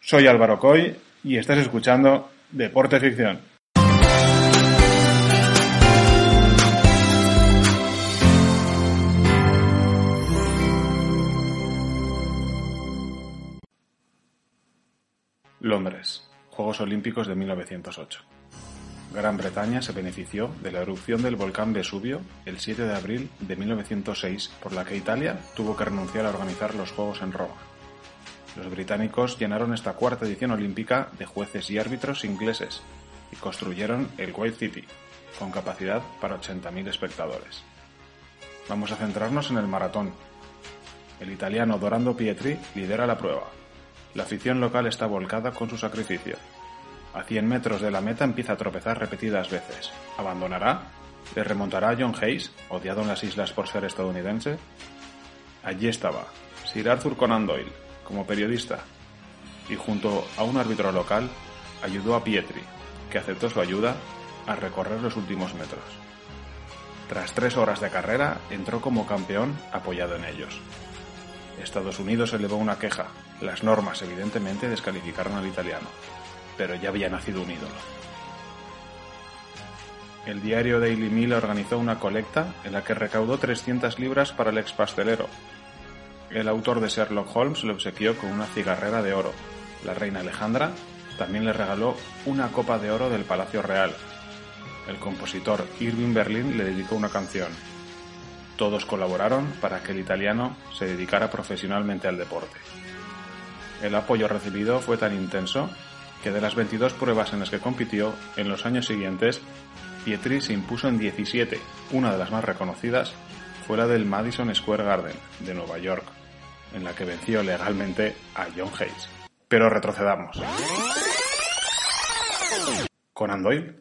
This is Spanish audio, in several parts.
soy Álvaro Coy y estás escuchando Deporte Ficción. Londres, Juegos Olímpicos de 1908. Gran Bretaña se benefició de la erupción del volcán Vesubio el 7 de abril de 1906, por la que Italia tuvo que renunciar a organizar los Juegos en Roma. Los británicos llenaron esta cuarta edición olímpica de jueces y árbitros ingleses y construyeron el White City, con capacidad para 80.000 espectadores. Vamos a centrarnos en el maratón. El italiano Dorando Pietri lidera la prueba. La afición local está volcada con su sacrificio. A 100 metros de la meta empieza a tropezar repetidas veces. ¿Abandonará? ¿Le remontará a John Hayes, odiado en las islas por ser estadounidense? Allí estaba, Sir Arthur Conan Doyle, como periodista y junto a un árbitro local ayudó a Pietri, que aceptó su ayuda, a recorrer los últimos metros. Tras tres horas de carrera, entró como campeón apoyado en ellos. Estados Unidos elevó una queja. Las normas evidentemente descalificaron al italiano, pero ya había nacido un ídolo. El diario Daily Mail organizó una colecta en la que recaudó 300 libras para el ex pastelero, el autor de Sherlock Holmes le obsequió con una cigarrera de oro. La reina Alejandra también le regaló una copa de oro del Palacio Real. El compositor Irving Berlin le dedicó una canción. Todos colaboraron para que el italiano se dedicara profesionalmente al deporte. El apoyo recibido fue tan intenso que de las 22 pruebas en las que compitió, en los años siguientes, Pietri se impuso en 17. Una de las más reconocidas fue la del Madison Square Garden, de Nueva York, en la que venció legalmente a John Hayes. Pero retrocedamos. Conan Doyle,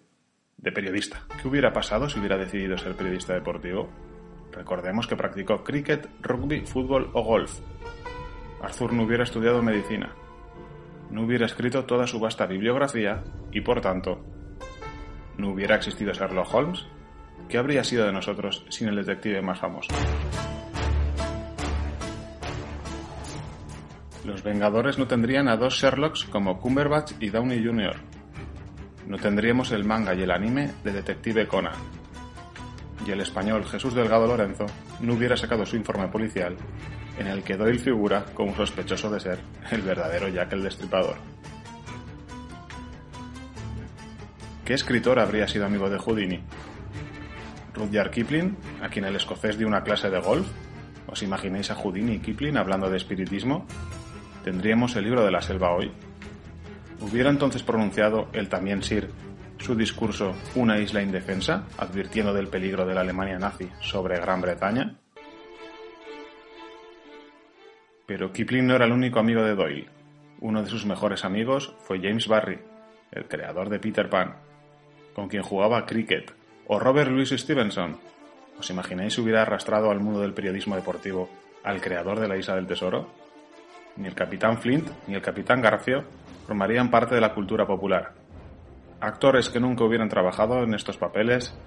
de periodista. ¿Qué hubiera pasado si hubiera decidido ser periodista deportivo? Recordemos que practicó cricket, rugby, fútbol o golf. Arthur no hubiera estudiado medicina. No hubiera escrito toda su vasta bibliografía y, por tanto, no hubiera existido Sherlock Holmes. ¿Qué habría sido de nosotros sin el detective más famoso? Los Vengadores no tendrían a dos Sherlocks como Cumberbatch y Downey Jr. No tendríamos el manga y el anime de Detective Conan. Y el español Jesús Delgado Lorenzo no hubiera sacado su informe policial en el que Doyle figura como sospechoso de ser el verdadero Jack el Destripador. ¿Qué escritor habría sido amigo de Houdini? Rudyard Kipling, a quien el escocés dio una clase de golf. ¿Os imagináis a Houdini y Kipling hablando de espiritismo? ¿Tendríamos el libro de la selva hoy? ¿Hubiera entonces pronunciado el también Sir su discurso Una isla indefensa, advirtiendo del peligro de la Alemania nazi sobre Gran Bretaña? Pero Kipling no era el único amigo de Doyle. Uno de sus mejores amigos fue James Barry, el creador de Peter Pan, con quien jugaba cricket, o Robert Louis Stevenson. ¿Os imagináis si hubiera arrastrado al mundo del periodismo deportivo al creador de la Isla del Tesoro? Ni el capitán Flint ni el capitán Garfio formarían parte de la cultura popular. Actores que nunca hubieran trabajado en estos papeles,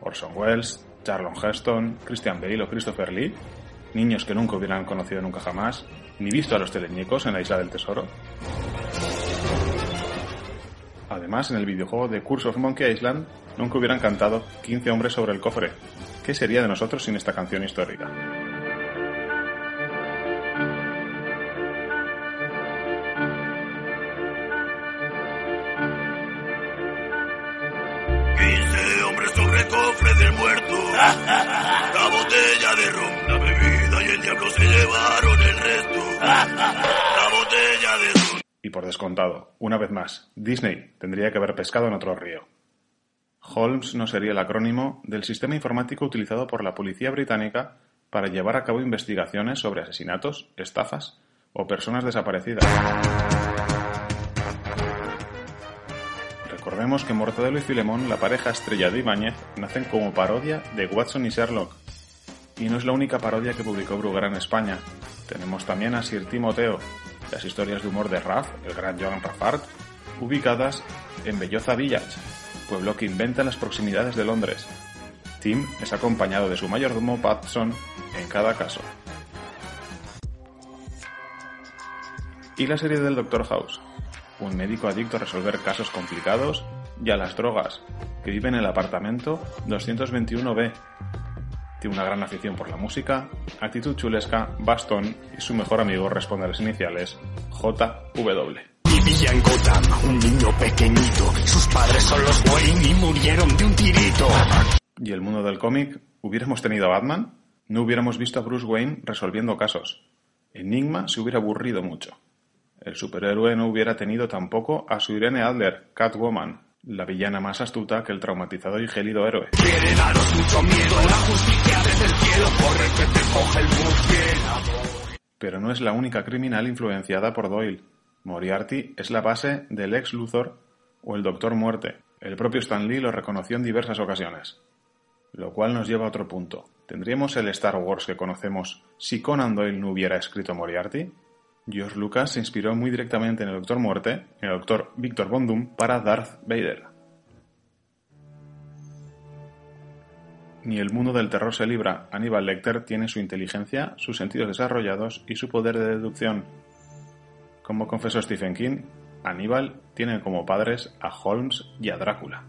Orson Welles, Charlton Heston, Christian Bale o Christopher Lee, niños que nunca hubieran conocido nunca jamás, ni visto a los teleñecos en la Isla del Tesoro. Además, en el videojuego de Curse of Monkey Island, nunca hubieran cantado 15 hombres sobre el cofre. ¿Qué sería de nosotros sin esta canción histórica? Y por descontado, una vez más, Disney tendría que haber pescado en otro río. Holmes no sería el acrónimo del sistema informático utilizado por la policía británica para llevar a cabo investigaciones sobre asesinatos, estafas o personas desaparecidas. Recordemos que Mortadelo y Filemón, la pareja estrella de Ibáñez, nacen como parodia de Watson y Sherlock. Y no es la única parodia que publicó Bruguera en España. Tenemos también a Sir Timoteo, las historias de humor de Raff, el gran Joan Raffart, ubicadas en Belloza Village, pueblo que inventa en las proximidades de Londres. Tim es acompañado de su mayordomo Patson en cada caso. Y la serie del Dr. House, un médico adicto a resolver casos complicados y a las drogas, que vive en el apartamento 221B. Tiene una gran afición por la música, actitud chulesca, bastón y su mejor amigo responde a las iniciales JW. Vivía en Gotham, un niño pequeñito. Sus padres son los Wayne y murieron de un tirito. ¿Y el mundo del cómic? ¿Hubiéramos tenido a Batman? No hubiéramos visto a Bruce Wayne resolviendo casos. Enigma se hubiera aburrido mucho. El superhéroe no hubiera tenido tampoco a su Irene Adler, Catwoman, la villana más astuta que el traumatizado y gélido héroe. Quiere daros mucho miedo. La justicia Pero no es la única criminal influenciada por Doyle. Moriarty es la base del ex Luthor o el Doctor Muerte. El propio Stan Lee lo reconoció en diversas ocasiones. Lo cual nos lleva a otro punto. ¿Tendríamos el Star Wars que conocemos si Conan Doyle no hubiera escrito Moriarty? George Lucas se inspiró muy directamente en el Doctor Muerte, en el Doctor Victor Von Doom, para Darth Vader. Ni el mundo del terror se libra. Aníbal Lecter tiene su inteligencia, sus sentidos desarrollados y su poder de deducción. Como confesó Stephen King, Aníbal tiene como padres a Holmes y a Drácula.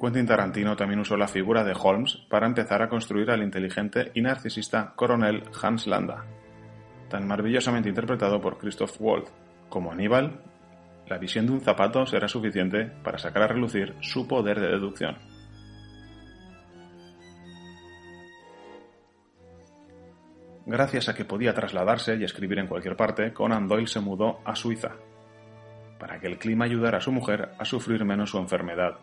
Quentin Tarantino también usó la figura de Holmes para empezar a construir al inteligente y narcisista coronel Hans Landa, tan maravillosamente interpretado por Christoph Waltz. Como Aníbal, la visión de un zapato será suficiente para sacar a relucir su poder de deducción. Gracias a que podía trasladarse y escribir en cualquier parte, Conan Doyle se mudó a Suiza, para que el clima ayudara a su mujer a sufrir menos su enfermedad.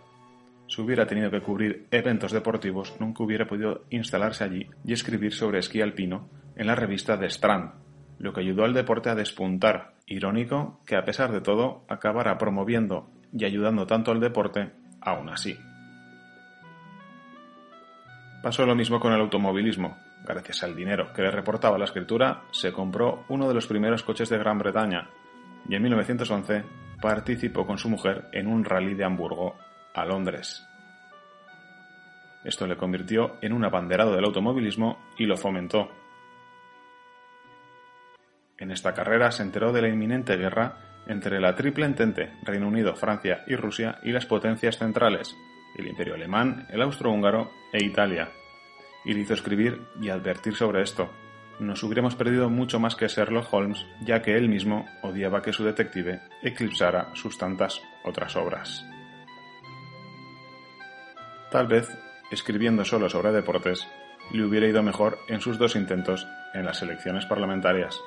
Si hubiera tenido que cubrir eventos deportivos, nunca hubiera podido instalarse allí y escribir sobre esquí alpino en la revista The Strand, lo que ayudó al deporte a despuntar. Irónico que a pesar de todo acabara promoviendo y ayudando tanto al deporte aún así. Pasó lo mismo con el automovilismo. Gracias al dinero que le reportaba la escritura, se compró uno de los primeros coches de Gran Bretaña y en 1911 participó con su mujer en un rally de Hamburgo a Londres. Esto le convirtió en un abanderado del automovilismo y lo fomentó. En esta carrera se enteró de la inminente guerra entre la triple entente Reino Unido, Francia y Rusia y las potencias centrales, el Imperio Alemán, el Austrohúngaro e Italia, y le hizo escribir y advertir sobre esto. Nos hubiéramos perdido mucho más que Sherlock Holmes, ya que él mismo odiaba que su detective eclipsara sus tantas otras obras. Tal vez, escribiendo solo sobre deportes, le hubiera ido mejor en sus dos intentos en las elecciones parlamentarias.